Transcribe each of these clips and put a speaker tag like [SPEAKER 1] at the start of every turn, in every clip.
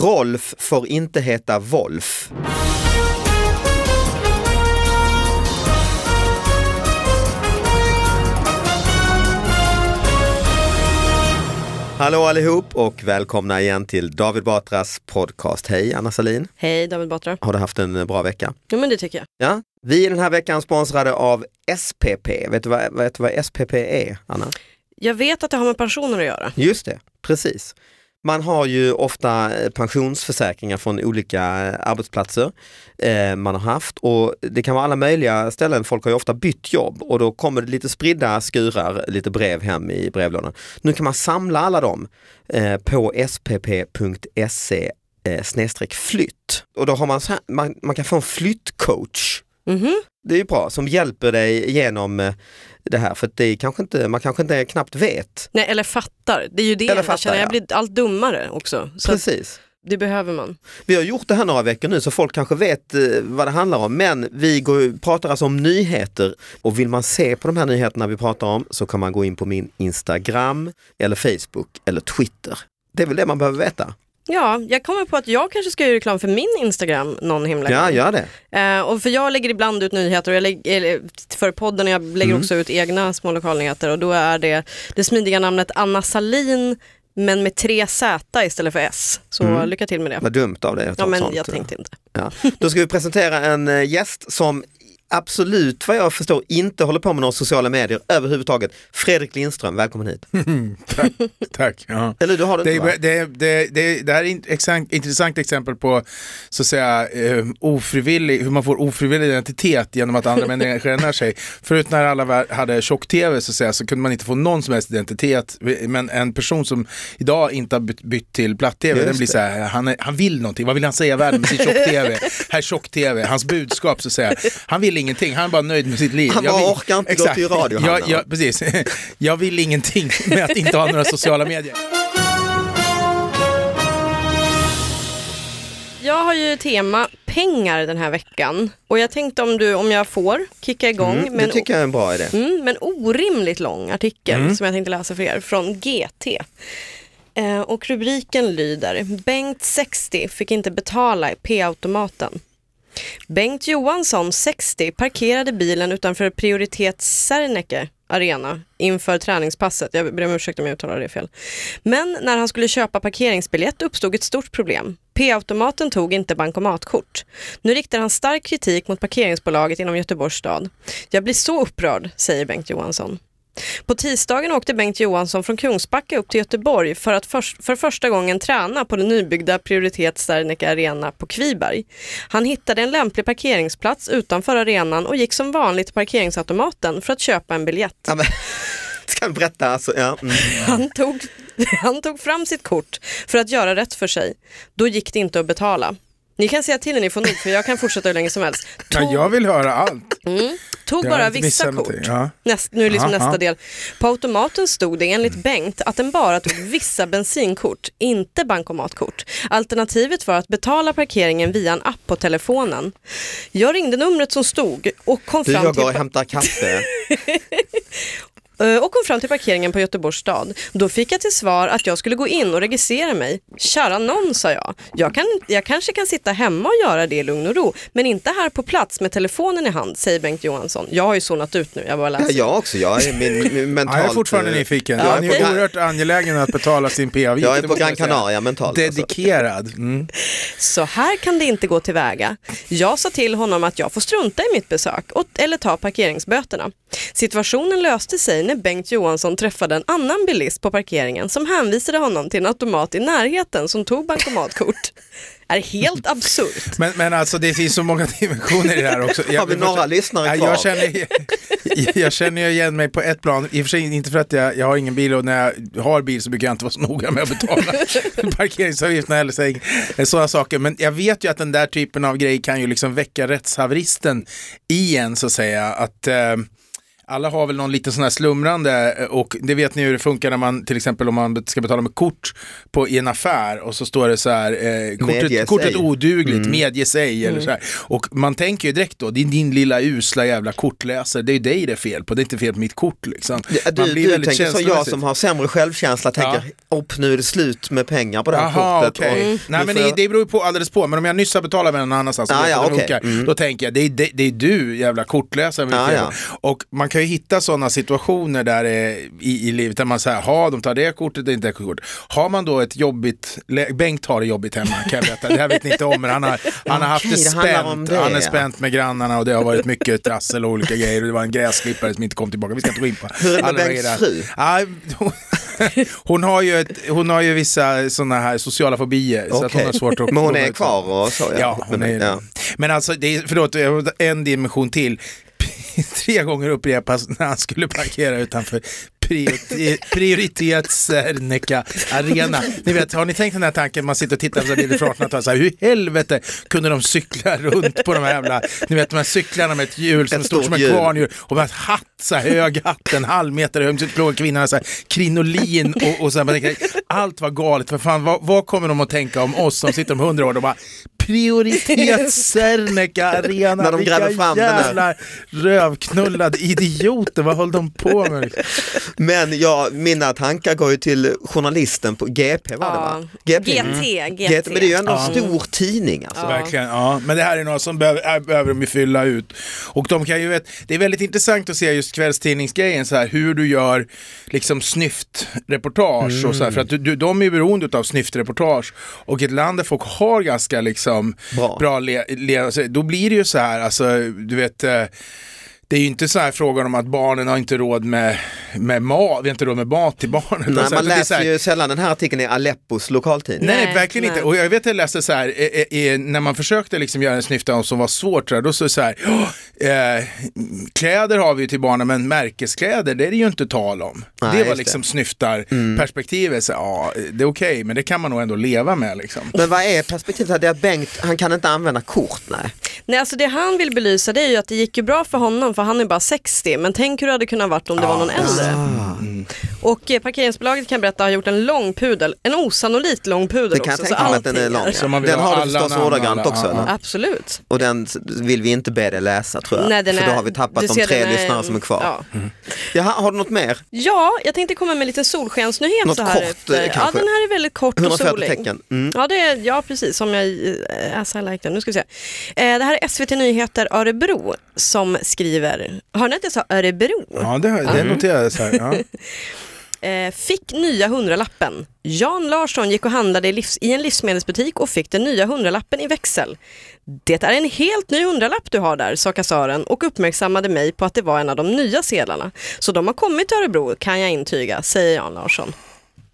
[SPEAKER 1] Rolf får inte heta Wolf. Hallå allihop och välkomna igen till David Batras podcast. Hej Anna Salin.
[SPEAKER 2] Hej David Batra.
[SPEAKER 1] Har du haft en bra vecka?
[SPEAKER 2] Jo men det tycker jag.
[SPEAKER 1] Ja, vi är den här veckan sponsrade av SPP. Vet du vad, vet du vad SPP är, Anna?
[SPEAKER 2] Jag vet att det har med pensioner att göra.
[SPEAKER 1] Just det, precis. Man har ju ofta eh, pensionsförsäkringar från olika eh, arbetsplatser eh, man har haft och det kan vara alla möjliga ställen. Folk har ju ofta bytt jobb och då kommer det lite spridda skurar, lite brev hem i brevlådan. Nu kan man samla alla dem eh, på spp.se eh, snedstreck flytt och då har man, så här, man, man kan få en flyttcoach.
[SPEAKER 2] Mhm.
[SPEAKER 1] Det är ju bra, som hjälper dig genom eh, det här för det är kanske inte, man kanske inte knappt vet.
[SPEAKER 2] Nej eller fattar, det är ju det
[SPEAKER 1] Eller
[SPEAKER 2] jag
[SPEAKER 1] fattar,
[SPEAKER 2] känner. Jag
[SPEAKER 1] ja.
[SPEAKER 2] blir allt dummare också.
[SPEAKER 1] Precis.
[SPEAKER 2] det behöver man.
[SPEAKER 1] Vi har gjort det här några veckor nu så folk kanske vet eh, vad det handlar om men vi går, pratar alltså om nyheter och vill man se på de här nyheterna vi pratar om så kan man gå in på min Instagram eller Facebook eller Twitter. Det är väl det man behöver veta.
[SPEAKER 2] Ja, jag kommer på att jag kanske ska göra reklam för min Instagram någon himla
[SPEAKER 1] Ja,
[SPEAKER 2] gång.
[SPEAKER 1] gör det.
[SPEAKER 2] Eh, och för jag lägger ibland ut nyheter och jag lägger, för podden och jag lägger
[SPEAKER 1] Mm.
[SPEAKER 2] också ut egna små lokalnyheter och då är det det smidiga namnet Anna Salin men med tre Z istället för S. Så
[SPEAKER 1] Mm.
[SPEAKER 2] lycka till med det.
[SPEAKER 1] Vad dumt av dig att ta
[SPEAKER 2] Ja men
[SPEAKER 1] sånt.
[SPEAKER 2] jag tänkte inte.
[SPEAKER 1] Ja. Då ska vi presentera en eh, gäst som absolut vad jag förstår inte håller på med några sociala medier överhuvudtaget. Fredrik Lindström, välkommen hit.
[SPEAKER 3] tack. tack ja.
[SPEAKER 1] Eller du har det
[SPEAKER 3] Det,
[SPEAKER 1] inte va?
[SPEAKER 3] är, det, det, det, det här är ett intressant exempel på så att säga, eh, ofrivillig, hur man får ofrivillig identitet genom att andra människor ändrar sig. Förut när alla hade tjock-tv så, att säga, så kunde man inte få någon som helst identitet. Men en person som idag inte har bytt, till platt-tv, den blir så här, han, är, han vill någonting. Vad vill han säga världen med sin tjock-tv? Här är tjock-tv, hans budskap så att säga. Han vill ingenting, han är bara nöjd med sitt liv.
[SPEAKER 1] Han
[SPEAKER 3] Jag
[SPEAKER 1] bara
[SPEAKER 3] vill,
[SPEAKER 1] orkar inte gå till radio,
[SPEAKER 3] Jag,
[SPEAKER 1] eller?
[SPEAKER 3] jag, precis. Jag vill ingenting med att inte ha några sociala medier.
[SPEAKER 2] Jag har ju tema pengar den här veckan och jag tänkte om, du, om jag får kicka igång
[SPEAKER 1] Mm, det tycker jag är en bra idé.
[SPEAKER 2] mm, med en orimligt lång artikel
[SPEAKER 3] Mm.
[SPEAKER 2] som jag tänkte läsa för er från GT. Eh, och rubriken lyder Bengt 60 fick inte betala i p-automaten. Bengt Johansson 60 parkerade bilen utanför prioritet Serneke arena inför träningspasset. Jag ber om ursäkt om jag uttalar det fel. Men när han skulle köpa parkeringsbiljett uppstod ett stort problem. P-automaten tog inte bankomatkort. Nu riktar han stark kritik mot parkeringsbolaget inom Göteborgs stad. Jag blir så upprörd, säger Bengt Johansson. På tisdagen åkte Bengt Johansson från Kungsbacka upp till Göteborg för att för, för första gången träna på den nybyggda Prioritet Serneke Arena på Kviberg. Han hittade en lämplig parkeringsplats utanför arenan och gick som vanligt till parkeringsautomaten för att köpa en biljett.
[SPEAKER 1] Ja, men, ska jag berätta? Alltså, ja. mm.
[SPEAKER 2] Han tog, han tog fram sitt kort för att göra rätt för sig. Då gick det inte att betala. Ni kan säga till när ni får nog för jag kan fortsätta hur länge som helst.
[SPEAKER 3] Ja,
[SPEAKER 2] Tog,
[SPEAKER 3] jag vill höra allt.
[SPEAKER 2] mm, tog
[SPEAKER 3] Jag
[SPEAKER 2] bara vissa kort.
[SPEAKER 3] Ja.
[SPEAKER 2] Näst, nu är liksom
[SPEAKER 3] Aha,
[SPEAKER 2] nästa
[SPEAKER 3] aha.
[SPEAKER 2] del. På automaten stod det enligt Bengt att den bara tog vissa bensinkort, inte bankomatkort. Alternativet var att betala parkeringen via en app på telefonen. Jag ringde numret som stod och kom
[SPEAKER 1] Du,
[SPEAKER 2] fram
[SPEAKER 1] jag
[SPEAKER 2] till
[SPEAKER 1] går och hämtar kaffe.
[SPEAKER 2] Eh, och kom fram till parkeringen på Göteborgs stad. Då fick jag till svar att jag skulle gå in och registrera mig. Kära någon, sa jag. Jag, kan, jag kanske kan sitta hemma och göra det i lugn och ro, men inte här på plats med telefonen i hand, säger Bengt Johansson. Jag har ju zonat ut nu, jag bara
[SPEAKER 1] Ja,
[SPEAKER 2] läser.
[SPEAKER 1] jag också, jag är min, min mentalt...
[SPEAKER 3] Ja, jag är fortfarande
[SPEAKER 1] eh,
[SPEAKER 3] nyfiken.
[SPEAKER 1] Ja, jag är
[SPEAKER 3] oerhört angelägen att betala sin p-avgift.
[SPEAKER 1] Jag är på Gran. Canaria mentalt. Alltså.
[SPEAKER 3] Dedikerad. Mm.
[SPEAKER 2] Så här kan det inte gå tillväga. Jag sa till honom att jag får strunta i mitt besök och, eller ta parkeringsböterna. Situationen löste sig när Bengt Johansson träffade en annan bilist på parkeringen som hänvisade honom till en automat i närheten som tog bankomatkort. är helt absurt.
[SPEAKER 3] Men, men alltså det finns så många dimensioner i det här också.
[SPEAKER 1] Har vi några lyssnare
[SPEAKER 3] Ja,
[SPEAKER 1] kvar?
[SPEAKER 3] jag, känner, jag känner igen mig på ett plan, i och för sig inte för att jag, jag har ingen bil och när jag har bil så brukar jag inte vara så noga med att betala parkeringsavgifterna eller så, sådana saker. Men jag vet ju att den där typen av grej kan ju liksom väcka rättshaveristen i en så att säga. Att, eh, alla har väl någon liten sån här slumrande eh, och det vet ni hur det funkar när man till exempel om man ska betala med kort på, i en affär och så står det så här eh, kortet, kortet odugligt,
[SPEAKER 1] Mm.
[SPEAKER 3] medges ej eller så här. Och man tänker ju direkt då, det är din lilla usla jävla kortläsare, det är ju dig det är fel på, det är inte fel på mitt kort liksom.
[SPEAKER 1] Ja,
[SPEAKER 3] Man
[SPEAKER 1] Du,
[SPEAKER 3] blir
[SPEAKER 1] du
[SPEAKER 3] väldigt
[SPEAKER 1] tänker så, jag som har sämre självkänsla tänker, upp nu är det slut med pengar på det här
[SPEAKER 3] Jaha,
[SPEAKER 1] kortet.
[SPEAKER 3] okej.
[SPEAKER 1] och
[SPEAKER 3] Nej men det, beror ju på alldeles på, men om jag nyss har betalat med någon annanstans
[SPEAKER 1] Ah, ja, okej.
[SPEAKER 3] funkar,
[SPEAKER 1] Mm.
[SPEAKER 3] då tänker jag det är, det, det är du jävla kortläsare.
[SPEAKER 1] Ah, ja.
[SPEAKER 3] Och man kan ju hitta sådana situationer där det, i, i livet där man säger, ha de tar det kortet, det inte det kortet. Har man då ett jobbigt, Bengt har det jobbigt hemma kan jag berätta, det här vet ni inte om, men han har, han har haft det spänt,
[SPEAKER 1] det,
[SPEAKER 3] han är
[SPEAKER 1] ja.
[SPEAKER 3] spänt med grannarna och det har varit mycket trassel och olika grejer och det var en gräsklippare som inte kom tillbaka, vi ska inte gå in på
[SPEAKER 1] Hur är det med Bengts fru?
[SPEAKER 3] Ja, hon, har ju ett, hon har ju vissa sådana här sociala fobier. Så att hon har svårt att
[SPEAKER 1] Men hon är kvar och så?
[SPEAKER 3] Ja, hon är
[SPEAKER 1] ja.
[SPEAKER 3] Men alltså, det är, förlåt, en dimension till. Tre gånger upprepas när han skulle parkera utanför priorite- prioritets-Serneka arena. Ni vet, har ni tänkt den här tanken, man sitter och tittar på bilder från 1800-talet, så här, hur i helvete kunde de cykla runt på de här jävla, ni vet de här cyklarna med ett hjul som är stort som en
[SPEAKER 1] hjul.
[SPEAKER 3] kvarnhjul och med en hatt, så här, hög hatt, en halv meter hög, så låg så här, krinolin och, och så här, man tänker, allt var galet, för fan, vad, vad kommer de att tänka om oss som sitter om hundra år? De bara, prioritet Serneka arena,
[SPEAKER 1] När de gräver fram den här.
[SPEAKER 3] Jävla rövknullade idioter, vad håller de på med?
[SPEAKER 1] Men ja, mina tankar går ju till journalisten på GP var det va?
[SPEAKER 2] GT,
[SPEAKER 1] Mm.
[SPEAKER 2] GT.
[SPEAKER 1] GT, men det är ju ändå
[SPEAKER 3] Ja.
[SPEAKER 1] en stor tidning alltså.
[SPEAKER 2] Ja.
[SPEAKER 3] Verkligen, ja. Men det här är något som behöver, behöver de ju fylla ut. Och de kan ju, vet, det är väldigt intressant att se just kvällstidningsgrejen, så här, hur du gör liksom snyftreportage och så här, för att du, du, de är beroende av snyftreportage. Och ett land där folk har ganska liksom
[SPEAKER 1] Bra.
[SPEAKER 3] bra le, le, alltså, då blir det ju så här, alltså du vet eh, det är ju inte så här frågan om att barnen har inte råd med, med mat, vi har inte råd med mat till barnen.
[SPEAKER 1] Nej,
[SPEAKER 3] Utan så här,
[SPEAKER 1] man
[SPEAKER 3] det
[SPEAKER 1] läser
[SPEAKER 3] här-
[SPEAKER 1] ju sällan den här artikeln i Aleppos lokaltidning.
[SPEAKER 3] Nej,
[SPEAKER 2] Nej,
[SPEAKER 3] verkligen
[SPEAKER 2] nej.
[SPEAKER 3] inte. Och jag vet att jag läste så här, eh, eh, när man försökte liksom göra en snyfta som var svårt, så här, då så så här, "Åh, eh, kläder har vi ju till barnen, men märkeskläder, det är det ju inte tal om.
[SPEAKER 1] Nej,
[SPEAKER 3] det var liksom
[SPEAKER 1] det.
[SPEAKER 3] snyftarperspektivet, så, ja, det är okej, men det kan man nog ändå leva med liksom.
[SPEAKER 1] Men vad är perspektivet här? Det är att Bengt, han kan inte använda kort, nej.
[SPEAKER 2] Nej, alltså det han vill belysa det är ju att det gick ju bra för honom för han är bara 60 men tänk hur det hade kunnat varit om det var någon äldre.
[SPEAKER 1] Ah.
[SPEAKER 2] Och eh, parkeringsbolaget kan jag berätta har gjort en lång pudel, en osannolikt lång pudel
[SPEAKER 1] Det kan jag
[SPEAKER 2] också.
[SPEAKER 1] tänka
[SPEAKER 2] så
[SPEAKER 1] mig att den är lång.
[SPEAKER 3] Så man vill
[SPEAKER 1] Den
[SPEAKER 3] ha
[SPEAKER 1] har du
[SPEAKER 3] alla
[SPEAKER 1] förstås
[SPEAKER 3] namn,
[SPEAKER 1] ordagrant
[SPEAKER 3] alla-
[SPEAKER 1] också eller?
[SPEAKER 2] Absolut.
[SPEAKER 1] Och den vill vi inte be dig läsa tror jag.
[SPEAKER 2] Nej, den
[SPEAKER 1] För då
[SPEAKER 2] är-
[SPEAKER 1] har vi tappat
[SPEAKER 2] du
[SPEAKER 1] de
[SPEAKER 2] ser,
[SPEAKER 1] tre
[SPEAKER 2] den är-
[SPEAKER 1] lyssnare som är kvar.
[SPEAKER 2] Ja.
[SPEAKER 1] Jaha, har du något mer?
[SPEAKER 2] ja, jag tänkte komma med lite solskensnyhet
[SPEAKER 1] Något
[SPEAKER 2] så här
[SPEAKER 1] kort,
[SPEAKER 2] efter.
[SPEAKER 1] eh,
[SPEAKER 2] Ja,
[SPEAKER 1] kanske?
[SPEAKER 2] den här är väldigt kort och
[SPEAKER 1] 140
[SPEAKER 2] solig.
[SPEAKER 1] tecken. Mm.
[SPEAKER 2] Ja, det är, ja, precis. Som jag, eh, as I like them. Nu ska vi se. Eh, det här är SVT Nyheter Örebro som skriver, hör ni att jag sa Örebro?
[SPEAKER 3] Ja, det, det noterade jag så här. Ja.
[SPEAKER 2] Eh, fick nya hundralappen. Jan Larsson gick och handlade i, livs, i en livsmedelsbutik och fick den nya hundralappen i växel. Det är en helt ny hundralapp du har där, sa kassören och uppmärksammade mig på att det var en av de nya sedlarna. Så de har kommit till Örebro kan jag intyga, säger Jan Larsson.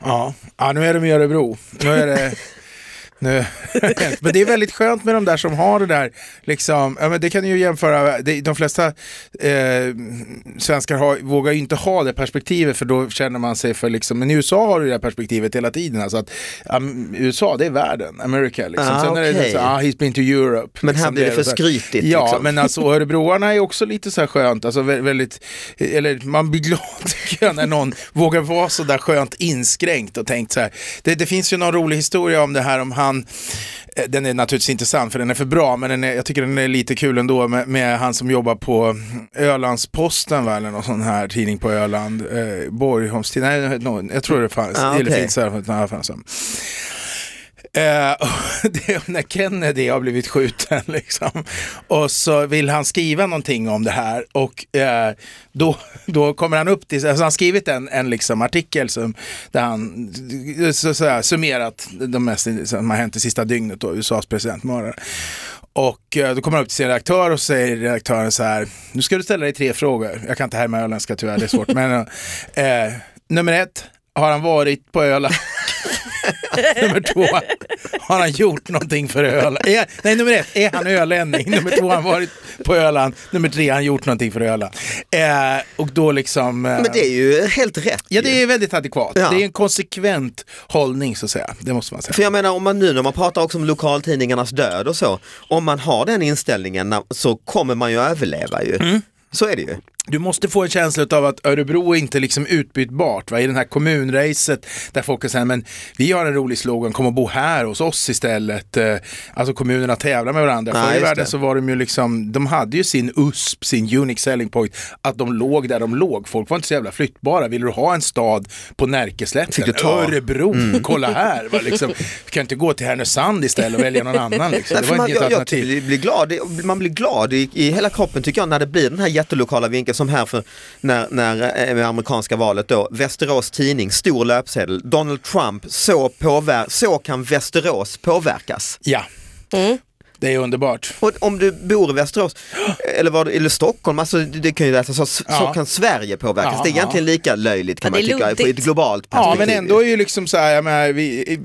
[SPEAKER 3] Ja. ja, nu är de i Örebro. Nu är det... Nu. men det är väldigt skönt med de där som har det där, liksom, ja, men det kan ju jämföra, de flesta eh, svenskar har, vågar ju inte ha det perspektivet för då känner man sig för, liksom, men i USA har du det här perspektivet hela tiden, alltså att um, USA det är världen, America liksom.
[SPEAKER 1] Ah,
[SPEAKER 3] Sen är det så, ah, he's been to Europe.
[SPEAKER 1] Men här
[SPEAKER 3] liksom,
[SPEAKER 1] blir det för
[SPEAKER 3] här-
[SPEAKER 1] skrytigt.
[SPEAKER 3] Ja,
[SPEAKER 1] liksom.
[SPEAKER 3] men alltså örebroarna är också lite så här skönt, alltså vä- väldigt, eller man blir glad tycker jag när någon vågar vara så där skönt inskränkt och tänkt så här. Det, det finns ju någon rolig historia om det här om han, eh, den är naturligtvis inte sann för den är för bra, men den är, jag tycker den är lite kul ändå med, med han som jobbar på Ölandsposten va, eller någon sån här tidning på Öland, eh, Borgholms nej, jag tror det fanns,
[SPEAKER 1] Ah,
[SPEAKER 3] eller
[SPEAKER 1] okej.
[SPEAKER 3] finns några fanns som. Eh, det är när Kennedy har blivit skjuten liksom. Och så vill han skriva någonting om det här och eh, då, då kommer han upp till, alltså han har skrivit en, en liksom artikel som, där han så, så här, summerat de mest som har hänt det sista dygnet då, USAs presidentmördare. Och eh, då kommer han upp till sin redaktör och säger redaktören så här, nu ska du ställa dig tre frågor. Jag kan inte härma öländska tyvärr, det är svårt. men eh, nummer ett, har han varit på Öland? nummer två, har han gjort någonting för Öland? Är, nej, nummer ett, är han ölänning? Nummer två, har han varit på Öland? Nummer tre, har han gjort någonting för Öland? Eh, och då liksom... Eh,
[SPEAKER 1] Men det är ju helt rätt.
[SPEAKER 3] Ja, det är väldigt adekvat.
[SPEAKER 1] Ja.
[SPEAKER 3] Det är en konsekvent hållning så att säga. Det måste man säga.
[SPEAKER 1] För jag menar om man nu när man pratar också om lokaltidningarnas död och så, om man har den inställningen så kommer man ju överleva ju.
[SPEAKER 3] Mm.
[SPEAKER 1] Så är det ju.
[SPEAKER 3] Du måste få en känsla av att Örebro är inte liksom utbytbart va? i den här kommunracet där folk säger men vi har en rolig slogan, kom och bo här hos oss istället. Eh, Alltså kommunerna tävlar med varandra. Förr i världen så var de ju liksom, de hade ju sin USP, sin unique selling point, att de låg där de låg. Folk var inte så jävla flyttbara. Vill du ha en stad på Närkeslätten?
[SPEAKER 1] ta? Mm.
[SPEAKER 3] Örebro, kolla här. Va? Liksom, du kan inte gå till Härnösand istället och välja någon annan. Liksom. Det var
[SPEAKER 1] man,
[SPEAKER 3] inte ett
[SPEAKER 1] jag, jag
[SPEAKER 3] alternativ.
[SPEAKER 1] det blir glad, man blir glad i, i hela kroppen tycker jag när det blir den här jättelokala vinkeln som här för när, när eh, med amerikanska valet då, Västerås Tidning, stor löpsedel, Donald Trump, så, påver- så kan Västerås påverkas.
[SPEAKER 3] Ja,
[SPEAKER 2] Mm.
[SPEAKER 3] Det är underbart.
[SPEAKER 1] Och om du bor i Västerås eller, var, eller Stockholm, alltså det, kan ju läsa så, så
[SPEAKER 3] Ja.
[SPEAKER 1] kan Sverige påverkas.
[SPEAKER 3] Ja,
[SPEAKER 1] det är egentligen lika löjligt kan
[SPEAKER 2] Ja,
[SPEAKER 1] man tycka på ett globalt
[SPEAKER 3] Ja,
[SPEAKER 1] perspektiv.
[SPEAKER 3] men ändå är ju liksom så här, menar, vi,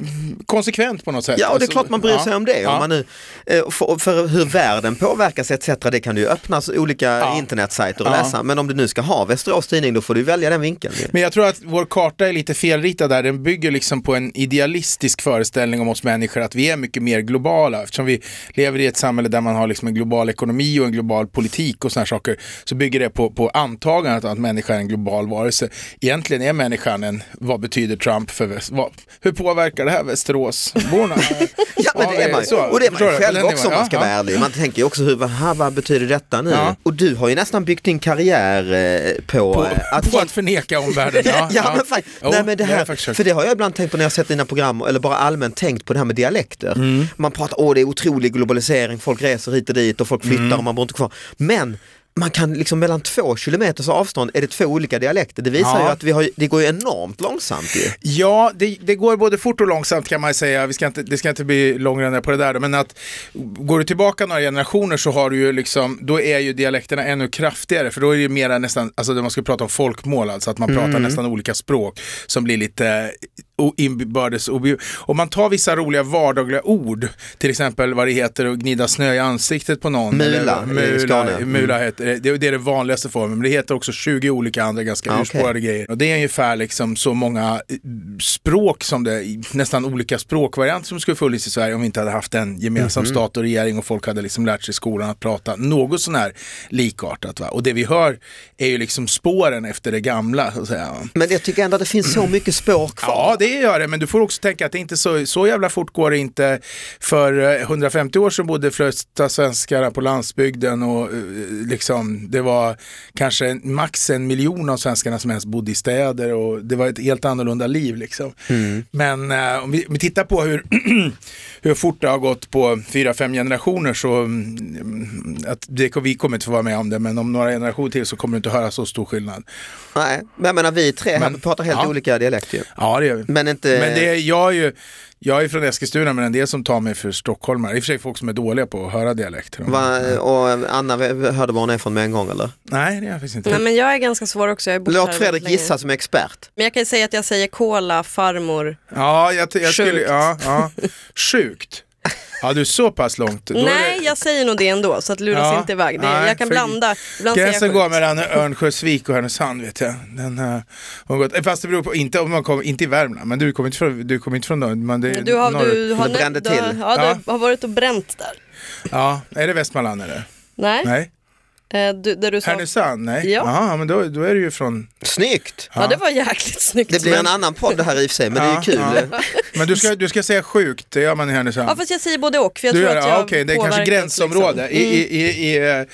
[SPEAKER 3] konsekvent på något sätt.
[SPEAKER 1] Ja, och det är
[SPEAKER 3] Alltså,
[SPEAKER 1] klart man bryr
[SPEAKER 3] ja.
[SPEAKER 1] sig om det.
[SPEAKER 3] Ja.
[SPEAKER 1] Om man nu, eh, för, för hur världen påverkas etc. Det kan du ju öppna olika
[SPEAKER 3] Ja.
[SPEAKER 1] internetsajter och
[SPEAKER 3] Ja.
[SPEAKER 1] läsa. Men om du nu ska ha Västerås Tidning då får du välja den vinkeln.
[SPEAKER 3] Men jag tror att vår karta är lite felritad där. Den bygger liksom på en idealistisk föreställning om oss människor att vi är mycket mer globala. Eftersom vi lever i ett samhälle där man har liksom en global ekonomi och en global politik och sådana saker så bygger det på, på antagandet att människan är en global varelse. Egentligen är människan en, vad betyder Trump för väst, vad, hur påverkar det här Västeråsborna?
[SPEAKER 1] Ja men det är man ju.
[SPEAKER 3] så,
[SPEAKER 1] Och det är man ju själv också om man ska
[SPEAKER 3] Ja,
[SPEAKER 1] vara ärlig. Man tänker ju också hur, vad, vad betyder detta nu?
[SPEAKER 3] Ja.
[SPEAKER 1] Och du har ju nästan byggt din karriär eh, på,
[SPEAKER 3] På,
[SPEAKER 1] eh,
[SPEAKER 3] att, på att förneka omvärlden. Ja,
[SPEAKER 1] Ja, men fan,
[SPEAKER 3] Jo,
[SPEAKER 1] nej, men det här,
[SPEAKER 3] försökt.
[SPEAKER 1] för det har jag ibland tänkt på när jag sett dina program eller bara allmänt tänkt på det här med dialekter.
[SPEAKER 3] Mm.
[SPEAKER 1] Man pratar, åh det är otrolig globalisering, folk reser hit och dit och folk flyttar
[SPEAKER 3] Mm.
[SPEAKER 1] och man bor inte kvar. Men man kan liksom mellan två kilometers avstånd är det två olika dialekter. Det visar
[SPEAKER 3] Ja.
[SPEAKER 1] ju att vi har, det går enormt långsamt ju.
[SPEAKER 3] Ja, det, det går både fort och långsamt kan man säga. Vi ska inte, det ska inte bli långrandigt på det där. då, Men att går du tillbaka några generationer så har du ju liksom, då är ju dialekterna ännu kraftigare. För då är det ju mera nästan, alltså man ska prata om folkmål, alltså att man
[SPEAKER 1] Mm.
[SPEAKER 3] pratar nästan olika språk som blir lite o- inbördes Om man tar vissa roliga vardagliga ord, till exempel vad det heter att gnida snö i ansiktet på någon.
[SPEAKER 1] Mula
[SPEAKER 3] eller,
[SPEAKER 1] i
[SPEAKER 3] mula,
[SPEAKER 1] Skåne. Mm.
[SPEAKER 3] mula heter det. det. Det är den vanligaste formen, men det heter också 20 olika andra ganska
[SPEAKER 1] Ah, okej.
[SPEAKER 3] urspårade grejer. Och det är ungefär liksom så många eh, språk som det, nästan olika språkvarianter som skulle funnits i Sverige om vi inte hade haft en gemensam
[SPEAKER 1] Mhm.
[SPEAKER 3] stat och regering och folk hade liksom lärt sig i skolan att prata något sån här likartat. Va? Och det vi hör är ju liksom spåren efter det gamla. Så att säga.
[SPEAKER 1] Men jag tycker ändå att det finns så mycket spår kvar.
[SPEAKER 3] Ja, det gör det, men du får också tänka att det inte så, så jävla fort går det inte. För eh, 150 år sedan bodde flesta svenskar på landsbygden och eh, liksom, det var kanske max en miljon av svenskarna som ens bodde i städer och det var ett helt annorlunda liv. Liksom. Men eh, om, vi, om vi tittar på hur, hur fort det har gått på fyra, fem generationer så mm, att det, vi kommer inte få vara med om det, men om några generationer till så kommer du inte höra så stor skillnad.
[SPEAKER 1] Nej, men jag menar vi tre här
[SPEAKER 3] Men-
[SPEAKER 1] pratar helt
[SPEAKER 3] ja.
[SPEAKER 1] olika dialekter.
[SPEAKER 3] Ja, det gör vi.
[SPEAKER 1] Men inte...
[SPEAKER 3] Men det är, jag, är ju, jag är från Eskilstuna men en del som tar mig för stockholmare. I och för sig folk som är dåliga på att höra dialekter.
[SPEAKER 1] Va, och Anna hörde var hon är från med en gång eller?
[SPEAKER 3] Nej, det är jag faktiskt inte.
[SPEAKER 2] Nej, men jag är ganska svår också. Jag här
[SPEAKER 1] Låt Fredrik gissa som expert.
[SPEAKER 2] Men jag kan ju säga att jag säger kola, farmor.
[SPEAKER 3] Ja, jag, jag skulle... Ja, ja. Sjukt. Ja, du är så pass långt. Då
[SPEAKER 2] Nej,
[SPEAKER 3] det-
[SPEAKER 2] jag säger nog det ändå så att luras
[SPEAKER 3] Ja,
[SPEAKER 2] inte iväg. Det,
[SPEAKER 3] nej,
[SPEAKER 2] jag kan blanda. Ibland
[SPEAKER 3] Gränsen går
[SPEAKER 2] sjukt.
[SPEAKER 3] mellan Örnsköldsvik och Härnösand vet jag. Den, uh, gått, fast det beror på, inte om man kommer, inte i Värmland, men du kommer inte från, du kommer inte från men det är
[SPEAKER 2] Du har,
[SPEAKER 3] norrut.
[SPEAKER 2] du, har, du, har-
[SPEAKER 1] till.
[SPEAKER 2] Ja,
[SPEAKER 3] Ja.
[SPEAKER 2] du har varit och bränt där.
[SPEAKER 3] Ja, är det Västmanland eller?
[SPEAKER 2] Nej,
[SPEAKER 3] Nej?
[SPEAKER 2] Eh, du, där du sa...
[SPEAKER 3] Härnösand? Nej?
[SPEAKER 2] Ja.
[SPEAKER 3] Jaha, men då, då är du ju från...
[SPEAKER 1] Snyggt!
[SPEAKER 2] Ja, det var jäkligt snyggt.
[SPEAKER 1] Det blir en annan podd det här i och för sig, men det är ju kul.
[SPEAKER 3] Ja. Men du ska, du ska säga sjukt, det gör man i Härnösand.
[SPEAKER 2] Ja, fast jag säger både och. För jag
[SPEAKER 3] du
[SPEAKER 2] tror
[SPEAKER 3] gör
[SPEAKER 2] att
[SPEAKER 3] det?
[SPEAKER 2] jag
[SPEAKER 3] Ja, okej, det är kanske gränsområde.
[SPEAKER 2] liksom.
[SPEAKER 3] I, i, i,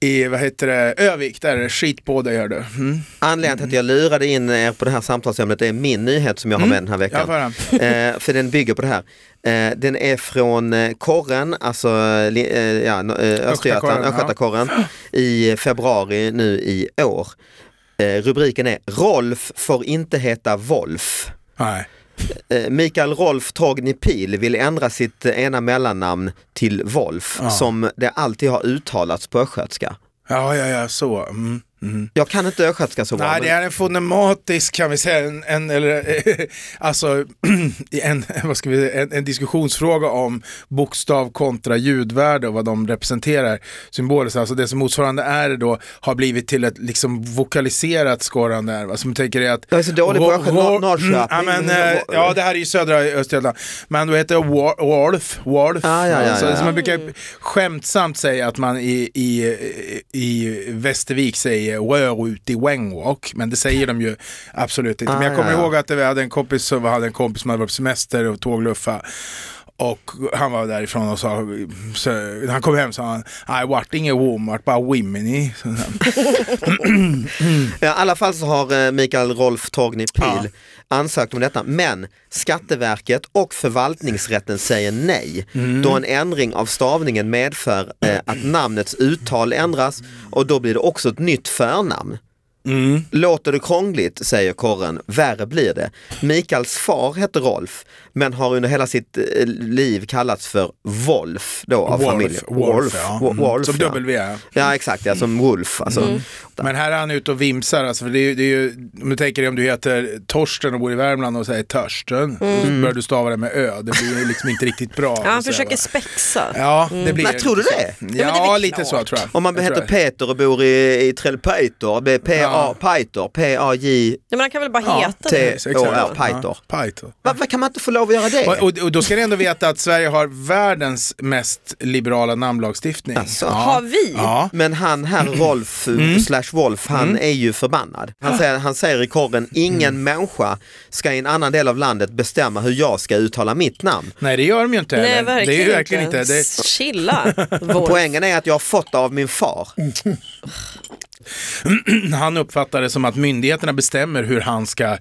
[SPEAKER 3] i, i, vad heter det, Övik, där är det skit på dig gör du. Mm.
[SPEAKER 1] Anledningen till att jag lurade in er på det här samtalsämnet är min nyhet som jag har med den här
[SPEAKER 3] Ja,
[SPEAKER 1] veckan. Eh, för den bygger på det här. Eh, den är från eh, Korren, alltså li- eh, ja, eh, Östergötland,
[SPEAKER 3] Östgötakorren, ja.
[SPEAKER 1] I februari nu i år. Eh, rubriken är Rolf får inte heta Wolf.
[SPEAKER 3] Nej.
[SPEAKER 1] Eh, Mikael Rolf Torgny Pil vill ändra sitt eh, ena mellannamn till Wolf
[SPEAKER 3] Ja.
[SPEAKER 1] som det alltid har uttalats på östgötska.
[SPEAKER 3] Ja, ja, ja, så. Mm. Mm.
[SPEAKER 1] Jag kan inte östgötska så bra.
[SPEAKER 3] Nej,
[SPEAKER 1] men-
[SPEAKER 3] det är en fonematisk kan vi säga, en, en, eller, alltså, en, vad ska vi, en, en diskussionsfråga om bokstav kontra ljudvärde och vad de representerar symboliskt. Alltså det som motsvarande är då har blivit till ett liksom vokaliserat skorrande är. Va? Som tänker att
[SPEAKER 1] Jag är så dålig på Norrköping.
[SPEAKER 3] Mm, ja, men, eh, ja, det här är ju södra Östergötland. Men då heter det Wolf. Wolf.
[SPEAKER 1] Ah, ja, ja,
[SPEAKER 3] Så,
[SPEAKER 1] ja.
[SPEAKER 3] så man brukar skämtsamt säga att man i, i, i Västervik säger är Wör ut i Wengwalk, men det säger de ju absolut inte. Men jag
[SPEAKER 1] Ah,
[SPEAKER 3] kommer
[SPEAKER 1] ja.
[SPEAKER 3] ihåg att vi hade en kompis som hade en kompis som hade varit på semester och tågluffa. Och han var därifrån och sa, så, när han kom hem sa han, I vart ingen Walmart, bara women i. Så han-
[SPEAKER 1] Ja, I alla fall så har eh, Mikael Rolf Torgny Pil
[SPEAKER 3] Ja.
[SPEAKER 1] ansökt om detta men Skatteverket och förvaltningsrätten säger nej
[SPEAKER 3] Mm.
[SPEAKER 1] då en ändring av stavningen medför eh, att namnets uttal ändras och då blir det också ett nytt förnamn.
[SPEAKER 3] Mm.
[SPEAKER 1] Låter det krångligt, säger korren, värre blir det. Mikaels far hette Rolf, men har under hela sitt eh, liv kallats för Wolf då av familjen.
[SPEAKER 3] Wolf, ja.
[SPEAKER 1] Wo-
[SPEAKER 3] Mm.
[SPEAKER 1] Wolf,
[SPEAKER 3] Som
[SPEAKER 1] ja.
[SPEAKER 3] W.
[SPEAKER 1] Ja exakt, ja, som Wolf. Alltså.
[SPEAKER 3] Men här är han ute och vimsar, alltså, för det är, det är ju, om du tänker dig om du heter Torsten och bor i Värmland och säger Törsten, så börjar du stava det med ö, det blir ju liksom inte riktigt bra.
[SPEAKER 2] Ja, han
[SPEAKER 3] säga,
[SPEAKER 2] försöker
[SPEAKER 3] va?
[SPEAKER 2] spexa.
[SPEAKER 3] Ja, det blir
[SPEAKER 1] Men tror du det?
[SPEAKER 2] det är
[SPEAKER 3] Ja,
[SPEAKER 2] väl
[SPEAKER 3] lite
[SPEAKER 2] klart.
[SPEAKER 3] så tror jag.
[SPEAKER 1] Om man
[SPEAKER 3] Jag
[SPEAKER 1] heter
[SPEAKER 3] det.
[SPEAKER 1] Peter och bor i, i Trellepeiter, det Peiter, P-A-J,
[SPEAKER 2] Ja, men han kan väl bara
[SPEAKER 3] Ja,
[SPEAKER 2] heta
[SPEAKER 1] T-
[SPEAKER 2] det?
[SPEAKER 3] Exakt.
[SPEAKER 1] Å-R, Peiter.
[SPEAKER 3] Ja.
[SPEAKER 1] Varför kan man inte få lov att göra det?
[SPEAKER 3] Och, och, och då ska ni ändå veta att Sverige har världens mest liberala namnlagstiftning.
[SPEAKER 1] Alltså.
[SPEAKER 2] Har vi?
[SPEAKER 3] Ja.
[SPEAKER 1] Men han här Rolf
[SPEAKER 3] Mm.
[SPEAKER 1] slash Wolf, han är ju förbannad. Han säger, han säger i korren, ingen
[SPEAKER 3] Mm.
[SPEAKER 1] människa ska i en annan del av landet bestämma hur jag ska uttala mitt namn.
[SPEAKER 3] Nej, det gör de ju inte
[SPEAKER 2] Nej,
[SPEAKER 3] heller.
[SPEAKER 2] verkligen,
[SPEAKER 3] det är ju verkligen inte. Det,
[SPEAKER 2] Chilla, Wolf.
[SPEAKER 1] Poängen är att jag har fått det av min far.
[SPEAKER 3] han uppfattar det som att myndigheterna bestämmer hur han ska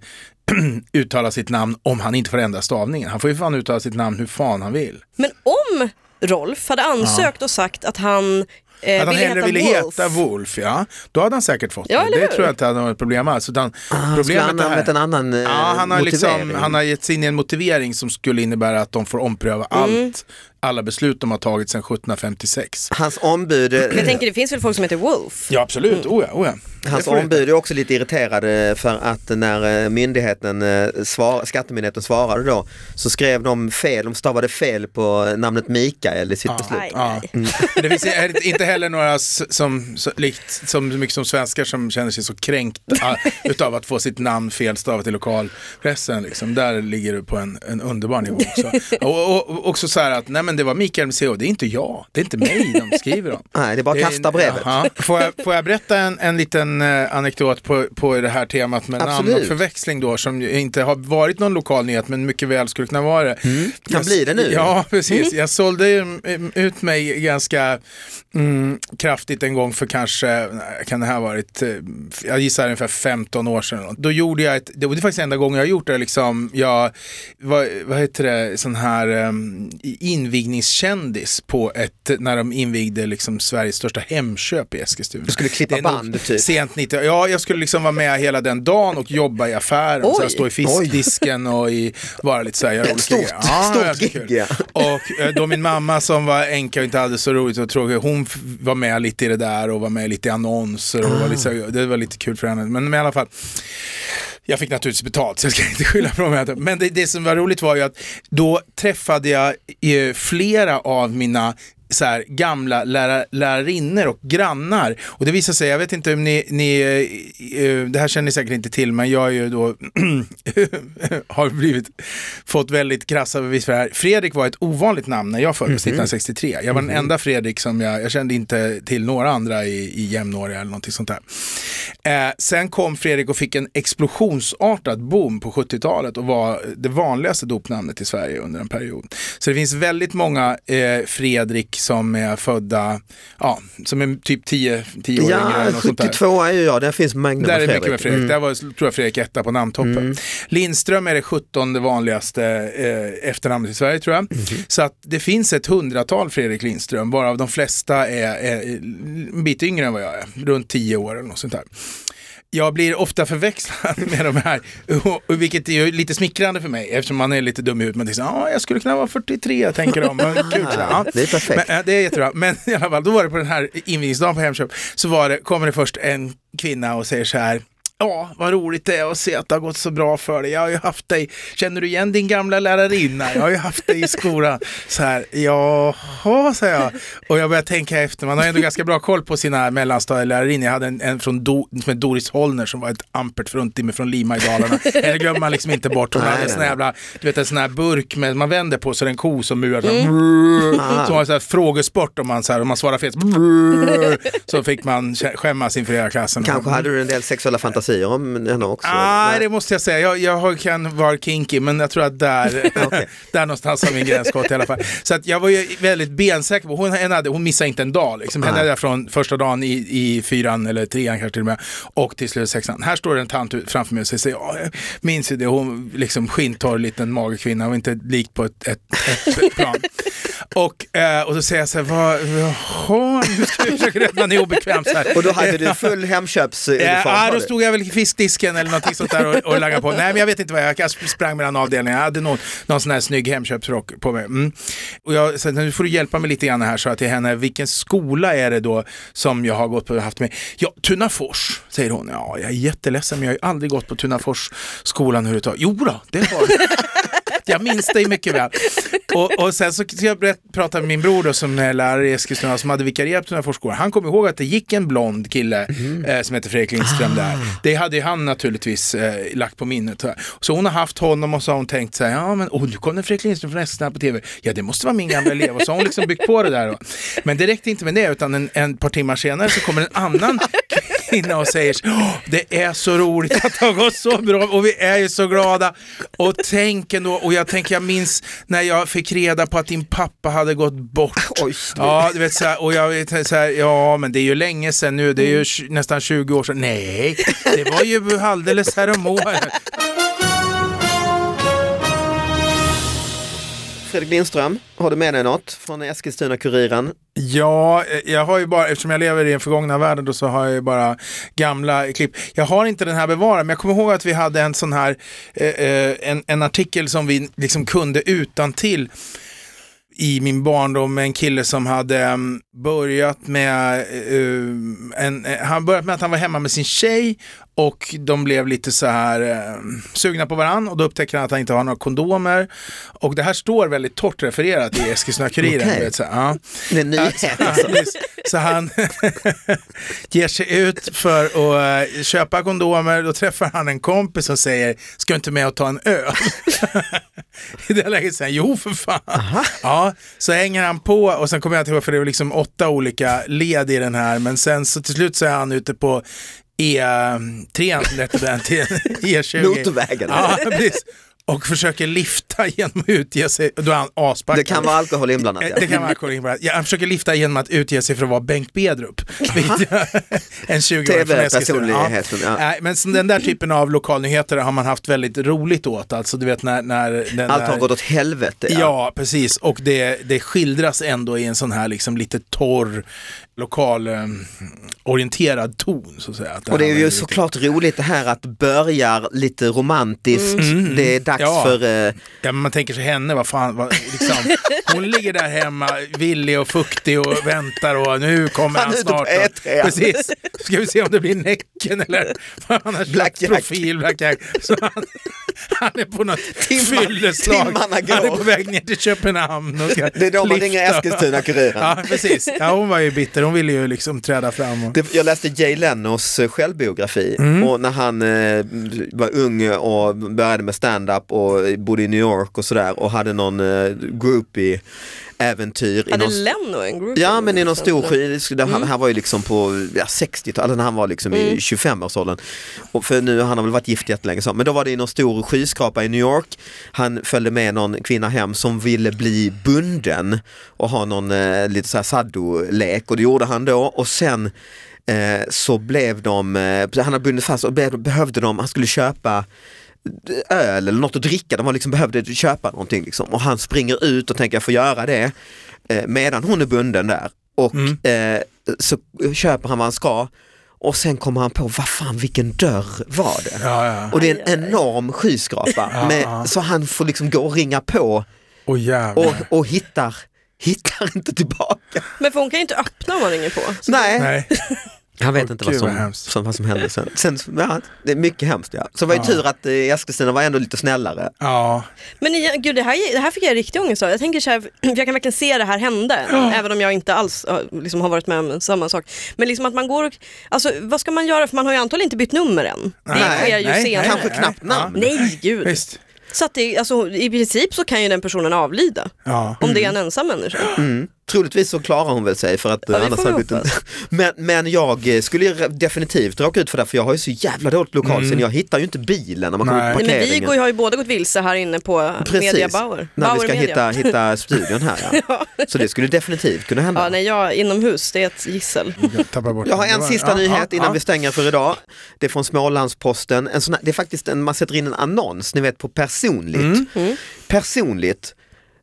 [SPEAKER 3] uttala sitt namn om han inte får ändra stavningen. Han får ju fan uttala sitt namn hur fan han vill.
[SPEAKER 2] Men om Rolf hade ansökt och sagt att han eh,
[SPEAKER 3] Att han
[SPEAKER 2] ville
[SPEAKER 3] hellre
[SPEAKER 2] heta
[SPEAKER 3] ville
[SPEAKER 2] Wolf.
[SPEAKER 3] heta Wolf, ja. Då hade han säkert fått
[SPEAKER 2] Ja,
[SPEAKER 3] det.
[SPEAKER 2] eller
[SPEAKER 3] Det tror jag inte hade varit ett problem alls. Utan
[SPEAKER 1] Han skulle
[SPEAKER 3] problemet
[SPEAKER 1] han
[SPEAKER 3] är
[SPEAKER 1] ha en annan eh,
[SPEAKER 3] Ja, han har,
[SPEAKER 1] motivering.
[SPEAKER 3] liksom, han har gett sig in i en motivering som skulle innebära att de får ompröva allt, alla beslut de har tagit sedan 1756.
[SPEAKER 1] Hans ombud, eh,
[SPEAKER 2] Jag tänker det finns väl folk som heter Wolf?
[SPEAKER 3] Ja, absolut. Oh ja, oh ja.
[SPEAKER 1] Hans ombud är också lite irriterade för att när eh, myndigheten, eh, svar, skattemyndigheten svarade då så skrev de fel, de stavade fel på namnet Mikael i sitt beslut.
[SPEAKER 2] Aj, aj.
[SPEAKER 3] Det finns är inte heller några som, så, likt, som mycket som svenskar som känner sig så kränkta utav att få sitt namn felstavat i lokalpressen. Liksom. Där ligger du på en, en underbar nivå också. Och, och, och också så här att, nej men det var Mikael med CH, det är inte jag, det är inte mig de skriver om.
[SPEAKER 1] Nej, det är bara att kasta brevet.
[SPEAKER 3] Jaha. Får, jag, får jag berätta en, en liten eh, anekdot på, på det här temat med namn
[SPEAKER 1] Absolut.
[SPEAKER 3] och förväxling då som ju inte har varit någon lokal nyhet men mycket väl skulle kunna vara det.
[SPEAKER 1] Kan
[SPEAKER 3] Jag-
[SPEAKER 1] bli det nu.
[SPEAKER 3] Ja, precis. Jag sålde ju, mm, ut mig ganska mm, kraftigt en gång för kanske, nej, kan det här ha varit, eh, jag gissar ungefär 15 år sedan. eller något. Då gjorde jag ett, det var faktiskt enda gången jag har gjort det, liksom, jag, vad, vad heter det, sån här um, invigningskändis på ett, när de invigde liksom Sveriges största Hemköp i Eskilstuna.
[SPEAKER 1] Du skulle klippa band, typ.
[SPEAKER 3] Sent 90, ja jag skulle liksom vara med hela den dagen och jobba i affären, så här, stå i fiskdisken och i, vara lite så här, göra olika
[SPEAKER 1] Stort,
[SPEAKER 3] grejer. Ja,
[SPEAKER 1] stort gig, ja.
[SPEAKER 3] Och eh, då min mamma som var änka och inte hade så roligt och tråkigt, hon var med lite i det där och var med lite i annonser och var lite, det var lite kul för henne. Men i alla fall, jag fick naturligtvis betalt så jag ska inte skylla på mig. Men det, det som var roligt var ju att då träffade jag eh, flera av mina så här, gamla lärar, lärarinnor och grannar. Och det visar sig, jag vet inte om ni, ni eh, eh, det här känner ni säkert inte till, men jag är ju då har blivit, fått väldigt krassa bevis för det här. Fredrik var ett ovanligt namn när jag föddes 1963. Jag var den enda Fredrik som jag, jag kände inte till några andra i, i jämnåriga eller någonting sånt där. Eh, sen kom Fredrik och fick en explosionsartad boom på 70-talet och var det vanligaste dopnamnet i Sverige under en period. Så det finns väldigt många eh, Fredrik som är födda, ja, som är typ 10, 10 år yngre eller
[SPEAKER 1] Ja,
[SPEAKER 3] något sånt där.
[SPEAKER 1] 72 är ju jag, där finns mängder
[SPEAKER 3] Där är
[SPEAKER 1] Fredrik.
[SPEAKER 3] mycket med Fredrik.
[SPEAKER 1] Mm.
[SPEAKER 3] Där var, tror jag Fredrik etta på namntoppen. Lindström är det 17 vanligaste eh, efternamnet i Sverige tror jag. Så att det finns ett hundratal Fredrik Lindström, varav de flesta är, är en bit yngre än vad jag är. Runt 10 år eller något sånt där. Jag blir ofta förväxlad med de här, och- vilket är lite smickrande för mig eftersom man är lite dum i huvudet. Man tänker "Ah, jag skulle kunna vara 43, tänker de. Kul, ja.
[SPEAKER 1] Det är perfekt.
[SPEAKER 3] Men, det är jättebra. Men i alla fall, då var det på den här invigningsdagen på Hemköp, så var det, kommer det först en kvinna och säger så här, ja, vad roligt det är att se att det har gått så bra för dig. Jag har ju haft dig, känner du igen din gamla lärarinna? Jag har ju haft dig i skolan. Så här, jaha, sa jag. Och jag började tänka efter, man har ändå ganska bra koll på sina mellanstadielärarinnor. Jag hade en, en från Do, som Doris Holner som var ett ampert fruntimmer från Lima i Dalarna. Henne glömmer man liksom inte bort. Hon hade en sån här jävla, du vet en sån här burk med, man vänder på så är det en ko som murar. Så, här,
[SPEAKER 1] Ah.
[SPEAKER 3] som var så här frågesport om man, så här, om man svarar fel så, så fick man kä- skämmas inför hela klassen.
[SPEAKER 1] Kanske hade du en del sexuella fantasier om henne också?
[SPEAKER 3] Nej, det måste jag säga. Jag, jag kan vara kinky, men jag tror att där, där någonstans har min gräns gått i alla fall. Så att jag var ju väldigt bensäker på, hon, hade, hon missade inte en dag. Liksom. Henne hade jag från första dagen i, i fyran eller trean kanske till och med, och till slut sexan. Här står det en tant framför mig och säger, ja, jag minns ju det, hon liksom skintorr liten magekvinna och inte likt på ett, ett, ett plan. Och, eh, och då säger jag så här, vad, jaha, nu ska vi försöka rätta man är obekväm så här.
[SPEAKER 1] Och då hade du full Hemköpsuniform?
[SPEAKER 3] Ja,
[SPEAKER 1] var
[SPEAKER 3] då stod jag väl i fiskdisken eller någonting sånt där och, och langa på. Nej, men jag vet inte vad jag, jag sprang mellan avdelningarna. Jag hade någon, någon sån här snygg Hemköpsrock på mig. Mm. Och jag sa, nu får du hjälpa mig lite grann här, sa jag till henne, vilken skola är det då som jag har gått på och haft med? Ja, Tunafors, säger hon. Ja, jag är jätteledsen, men jag har ju aldrig gått på Tunafors skolan överhuvudtaget. Jo då, det har jag. Jag minns dig mycket väl. Och, och sen så jag prata med min bror då, som är lärare i Eskilstuna som hade vikarierat på Tunafors Han kom ihåg att det gick en blond kille eh, som heter Fredrik Lindström där. Det hade ju han naturligtvis eh, lagt på minnet. Så hon har haft honom och så har hon tänkt så här, ja men oh, nu kom det Fredrik Lindström från Eskilstuna på tv. Ja det måste vara min gamla elev. Och så har hon liksom byggt på det där. Då. Men det räckte inte med det utan en, en par timmar senare så kommer en annan kvinna och säger "Åh, det är så roligt att det har gått så bra och vi är ju så glada. Och tänk ändå, och jag tänker jag minns när jag fick reda på att din pappa hade gått bort.
[SPEAKER 1] Oj.
[SPEAKER 3] Ja, du vet så här, och jag vet så här, ja men det är ju länge sedan nu, det är ju tj- nästan 20 år sedan. Nej, det var ju alldeles häromåret.
[SPEAKER 1] Fredrik Lindström, har du med dig något från Eskilstuna-Kuriren?
[SPEAKER 3] Ja, jag har ju bara, eftersom jag lever i den förgångna världen då så har jag ju bara gamla klipp. Jag har inte den här bevarad, men jag kommer ihåg att vi hade en sån här, eh, eh, en, en artikel som vi liksom kunde utan till i min barndom med en kille som hade mm, börjat med, uh, en, han börjat med att han var hemma med sin tjej och de blev lite så här eh, sugna på varann och då upptäcker han att han inte har några kondomer. Och det här står väldigt torrt refererat i Eskilstuna-Kuriren. Vet, så ja.
[SPEAKER 1] Det är en nyhet alltså.
[SPEAKER 3] Så han ger sig ut för att eh, köpa kondomer. Då träffar han en kompis som säger, ska du inte med och ta en öl? I det läget säger han, jo för fan. Ja, så hänger han på och sen kommer jag inte ihåg, för det var liksom åtta olika led i den här. Men sen så till slut så är han ute på E3 som det hette på den tiden, E20.
[SPEAKER 1] Motorvägen.
[SPEAKER 3] Ja, precis. Och försöker lifta genom att utge sig, då är han aspackad.
[SPEAKER 1] Det kan vara alkohol inblandat. Ja.
[SPEAKER 3] Det kan vara alkohol inblandat. Ja, han försöker lifta genom att utge sig för att vara Bengt Bedrup. en 20-åring från Eskilstuna.
[SPEAKER 1] Ja.
[SPEAKER 3] Men den där typen av lokalnyheter har man haft väldigt roligt åt. Alltså, du vet när, när den
[SPEAKER 1] Allt har gått åt helvete.
[SPEAKER 3] Ja, precis. Och det, det skildras ändå i en sån här liksom lite torr, lokalorienterad ton. Så att säga. Att
[SPEAKER 1] Och det är ju såklart roligt det här att börjar lite romantiskt. Det är dags
[SPEAKER 3] Ja.
[SPEAKER 1] för... eh,
[SPEAKER 3] Ja, men man tänker sig henne, vad fan, vad, liksom, hon ligger där hemma, villig och fuktig och väntar och nu kommer
[SPEAKER 1] Han
[SPEAKER 3] han,
[SPEAKER 1] på
[SPEAKER 3] snart.
[SPEAKER 1] E3.
[SPEAKER 3] Och, precis, ska vi se om det blir Näcken eller vad han har
[SPEAKER 1] Black
[SPEAKER 3] köpt profil, Black Jack. Så han, han är på något
[SPEAKER 1] Timmar-
[SPEAKER 3] fylleslag, han är på väg ner till Köpenhamn. Och ska
[SPEAKER 1] Det är då man ringer Eskilstuna-Kuriren.
[SPEAKER 3] Ja, precis. Ja, hon var ju bitter, hon ville ju liksom träda fram. Och...
[SPEAKER 1] Det, jag läste Jay Lennos eh, självbiografi
[SPEAKER 3] Mm.
[SPEAKER 1] och när han eh, var ung och började med stand-up och bodde i New York och sådär och hade någon eh, groupie-äventyr.
[SPEAKER 2] Hade
[SPEAKER 1] någon,
[SPEAKER 2] Leno en group?
[SPEAKER 1] Ja men i någon stor sk- det
[SPEAKER 2] Mm.
[SPEAKER 1] han, han var ju liksom på ja, 60-talet, när han var liksom i 25-årsåldern. Och för nu han har väl varit gift jättelänge så. Men då var det i någon stor skyskrapa i New York. Han följde med någon kvinna hem som ville bli bunden och ha någon eh, lite så här saddo-lek och det gjorde han då och sen eh, så blev de, eh, han hade bundit fast och be- behövde de, han skulle köpa öl eller något att dricka, de var liksom behövde köpa någonting liksom. och han springer ut och tänker jag får göra det eh, medan hon är bunden där och eh, så köper han vad han ska och sen kommer han på, vad fan vilken dörr var det?
[SPEAKER 3] Ja, ja.
[SPEAKER 1] Och det är en enorm skyskrapa med, så han får liksom gå och ringa på
[SPEAKER 3] jävlar.
[SPEAKER 1] och, och hittar, hittar inte tillbaka.
[SPEAKER 2] Men för hon kan ju inte öppna om man ringer på. Så
[SPEAKER 1] Nej,
[SPEAKER 3] Nej.
[SPEAKER 1] Han vet
[SPEAKER 3] Åh,
[SPEAKER 1] inte vad som,
[SPEAKER 3] vad
[SPEAKER 1] som, vad som hände sen. sen ja, det är mycket hemskt ja. Så det var ju
[SPEAKER 3] Ja.
[SPEAKER 1] tur att eh, Eskilstuna var ändå lite snällare.
[SPEAKER 3] Ja,
[SPEAKER 2] Men gud, det, här, det här fick jag riktig ångest av. Jag tänker så här, jag kan verkligen se det här hända, även om jag inte alls ja, liksom, har varit med om samma sak. Men liksom att man går och, alltså vad ska man göra? För man har ju antagligen inte bytt nummer än. Det
[SPEAKER 3] Nej,
[SPEAKER 2] sker ju
[SPEAKER 3] nej,
[SPEAKER 2] senare.
[SPEAKER 1] Kanske knappt namn.
[SPEAKER 2] Nej, gud.
[SPEAKER 3] visst.
[SPEAKER 2] Så att det, alltså, i princip så kan ju den personen avlida.
[SPEAKER 3] Ja.
[SPEAKER 2] Om det är en ensam människa.
[SPEAKER 1] Mm. Troligtvis så klarar hon väl sig för att
[SPEAKER 2] Ja,
[SPEAKER 1] eh,
[SPEAKER 2] det
[SPEAKER 1] annars
[SPEAKER 2] vi
[SPEAKER 1] hade
[SPEAKER 2] hoppas.
[SPEAKER 1] inte... men, men jag eh, skulle definitivt råka ut för det för jag har ju så jävla dåligt lokalsinne. Jag hittar ju inte bilen när man kommer
[SPEAKER 3] Nej.
[SPEAKER 1] på
[SPEAKER 2] Nej, men vi
[SPEAKER 1] parkeringen.
[SPEAKER 2] har ju båda gått vilse här inne på Media Bauer.
[SPEAKER 1] när vi
[SPEAKER 2] Bauer
[SPEAKER 1] ska
[SPEAKER 2] Media.
[SPEAKER 1] hitta, hitta studion här. Ja. Så det skulle definitivt kunna hända.
[SPEAKER 2] Ja, nej, jag inomhus, det är ett gissel.
[SPEAKER 3] Jag bort
[SPEAKER 1] Jag har en sista
[SPEAKER 3] ja,
[SPEAKER 1] nyhet
[SPEAKER 3] ja,
[SPEAKER 1] innan
[SPEAKER 3] ja.
[SPEAKER 1] vi stänger för idag. Det är från Smålandsposten. En sån här, det är faktiskt en, man sätter in en annons, ni vet på personligt.
[SPEAKER 3] Mm.
[SPEAKER 1] Personligt,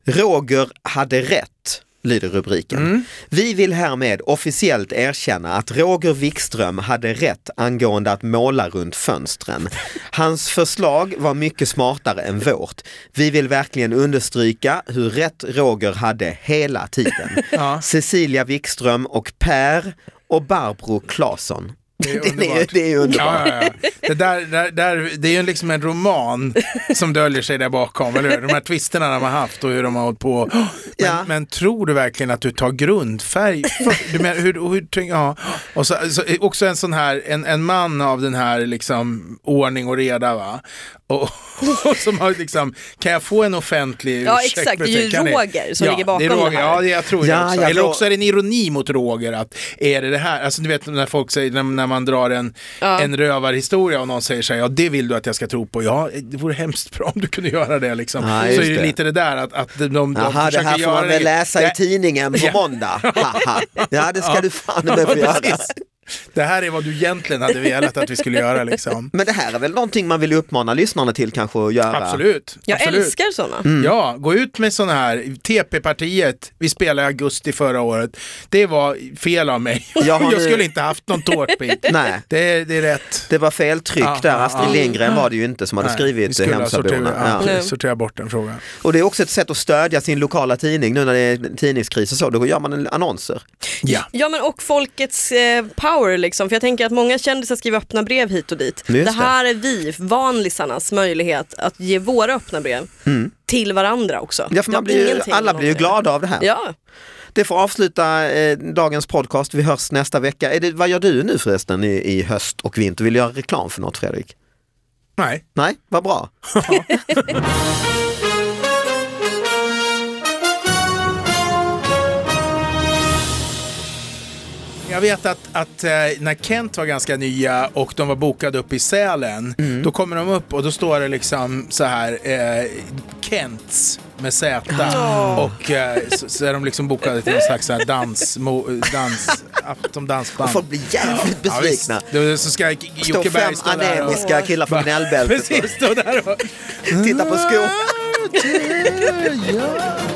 [SPEAKER 1] Roger hade rätt, lyder rubriken.
[SPEAKER 3] Mm.
[SPEAKER 1] Vi vill härmed officiellt erkänna att Roger Wikström hade rätt angående att måla runt fönstren. Hans förslag var mycket smartare än vårt. Vi vill verkligen understryka hur rätt Roger hade hela tiden.
[SPEAKER 3] Ja.
[SPEAKER 1] Cecilia Wikström och Per och Barbro Claesson.
[SPEAKER 3] Det är
[SPEAKER 1] Det är, ju-
[SPEAKER 3] underbart.
[SPEAKER 1] det är ju underbart.
[SPEAKER 3] Ja, ja, ja. Det, där, där, där, det är ju liksom en roman som döljer sig där bakom, eller hur? De här twisterna de har haft och hur de har hållit på. Men,
[SPEAKER 1] Ja.
[SPEAKER 3] men tror du verkligen att du tar grundfärg? Du menar, hur, hur, ja. Och så, så, också en sån här, en, en man av den här liksom ordning och reda va? Och, och som har liksom, kan jag få en offentlig
[SPEAKER 2] Ja,
[SPEAKER 3] ursäkt?
[SPEAKER 2] exakt. Det är ju Roger som
[SPEAKER 3] ja,
[SPEAKER 2] ligger bakom
[SPEAKER 3] det, är Roger.
[SPEAKER 2] det här.
[SPEAKER 3] Ja, det- jag tror
[SPEAKER 1] Ja,
[SPEAKER 3] det också.
[SPEAKER 1] ja,
[SPEAKER 3] Eller också är det en ironi mot Roger att är det det här, alltså du vet när folk säger, när, när man drar en,
[SPEAKER 2] Ja.
[SPEAKER 3] en rövarhistoria och någon säger så här, ja det vill du att jag ska tro på, ja det vore hemskt bra om du kunde göra det liksom.
[SPEAKER 1] Ja,
[SPEAKER 3] så är det,
[SPEAKER 1] det.
[SPEAKER 3] lite det där att, att de, de, de
[SPEAKER 1] Jaha, det
[SPEAKER 3] försöker
[SPEAKER 1] här får man väl
[SPEAKER 3] det-
[SPEAKER 1] läsa i tidningen på
[SPEAKER 3] Ja.
[SPEAKER 1] måndag. Ja, det ska du fan med få göra.
[SPEAKER 3] Det här är vad du egentligen hade velat att vi skulle göra liksom.
[SPEAKER 1] Men det här är väl någonting man vill uppmana lyssnarna till kanske att göra?
[SPEAKER 3] Absolut.
[SPEAKER 2] Jag
[SPEAKER 3] absolut.
[SPEAKER 2] älskar sådana.
[SPEAKER 1] Mm.
[SPEAKER 3] Ja, gå ut med sådana här. TP-partiet, vi spelade i augusti förra året. Det var fel av mig.
[SPEAKER 1] Jag
[SPEAKER 3] Jag, skulle inte haft någon tårtbit.
[SPEAKER 1] Nej.
[SPEAKER 3] Det, det är rätt.
[SPEAKER 1] Det var feltryck
[SPEAKER 3] Ja,
[SPEAKER 1] där,
[SPEAKER 3] ja,
[SPEAKER 1] Astrid
[SPEAKER 3] ja.
[SPEAKER 1] Lindgren var det ju inte som hade
[SPEAKER 3] Nej, vi
[SPEAKER 1] skrivit Hemsaborna.
[SPEAKER 3] sortera, ja,
[SPEAKER 1] Ja.
[SPEAKER 3] Sortera bort den frågan.
[SPEAKER 1] Och det är också ett sätt att stödja sin lokala tidning nu när det är tidningskris och så, då gör man annonser.
[SPEAKER 3] Ja.
[SPEAKER 2] Ja men och folkets eh, power liksom, för jag tänker att många kändisar skriver öppna brev hit och dit.
[SPEAKER 1] Just
[SPEAKER 2] det här är vi, vanlisarnas möjlighet att ge våra öppna brev till varandra också.
[SPEAKER 1] Mm. Ja, för
[SPEAKER 2] Det
[SPEAKER 1] man blir ju, alla blir ju glada av det här.
[SPEAKER 2] Ja,
[SPEAKER 1] Det får avsluta eh, dagens podcast, vi hörs nästa vecka. Är det, vad gör du nu förresten i, i höst och vinter? Vill du göra reklam för något Fredrik?
[SPEAKER 3] Nej.
[SPEAKER 1] Nej, vad bra.
[SPEAKER 3] Jag vet att, att eh, när Kent var ganska nya och de var bokade upp i Sälen,
[SPEAKER 1] Mm.
[SPEAKER 3] då kommer de upp och då står det liksom så här eh, Kents med Z och eh, så, så är de liksom bokade till någon slags så här dans, mo, dans, som dansband.
[SPEAKER 1] Folk blir jävligt
[SPEAKER 3] Ja, visst.
[SPEAKER 1] besvikna.
[SPEAKER 3] Så ska Jocke
[SPEAKER 1] fem
[SPEAKER 3] Berg stå där och...
[SPEAKER 1] anemiska killar från gnällbältet
[SPEAKER 3] Precis, stå där och...
[SPEAKER 1] och titta på skor.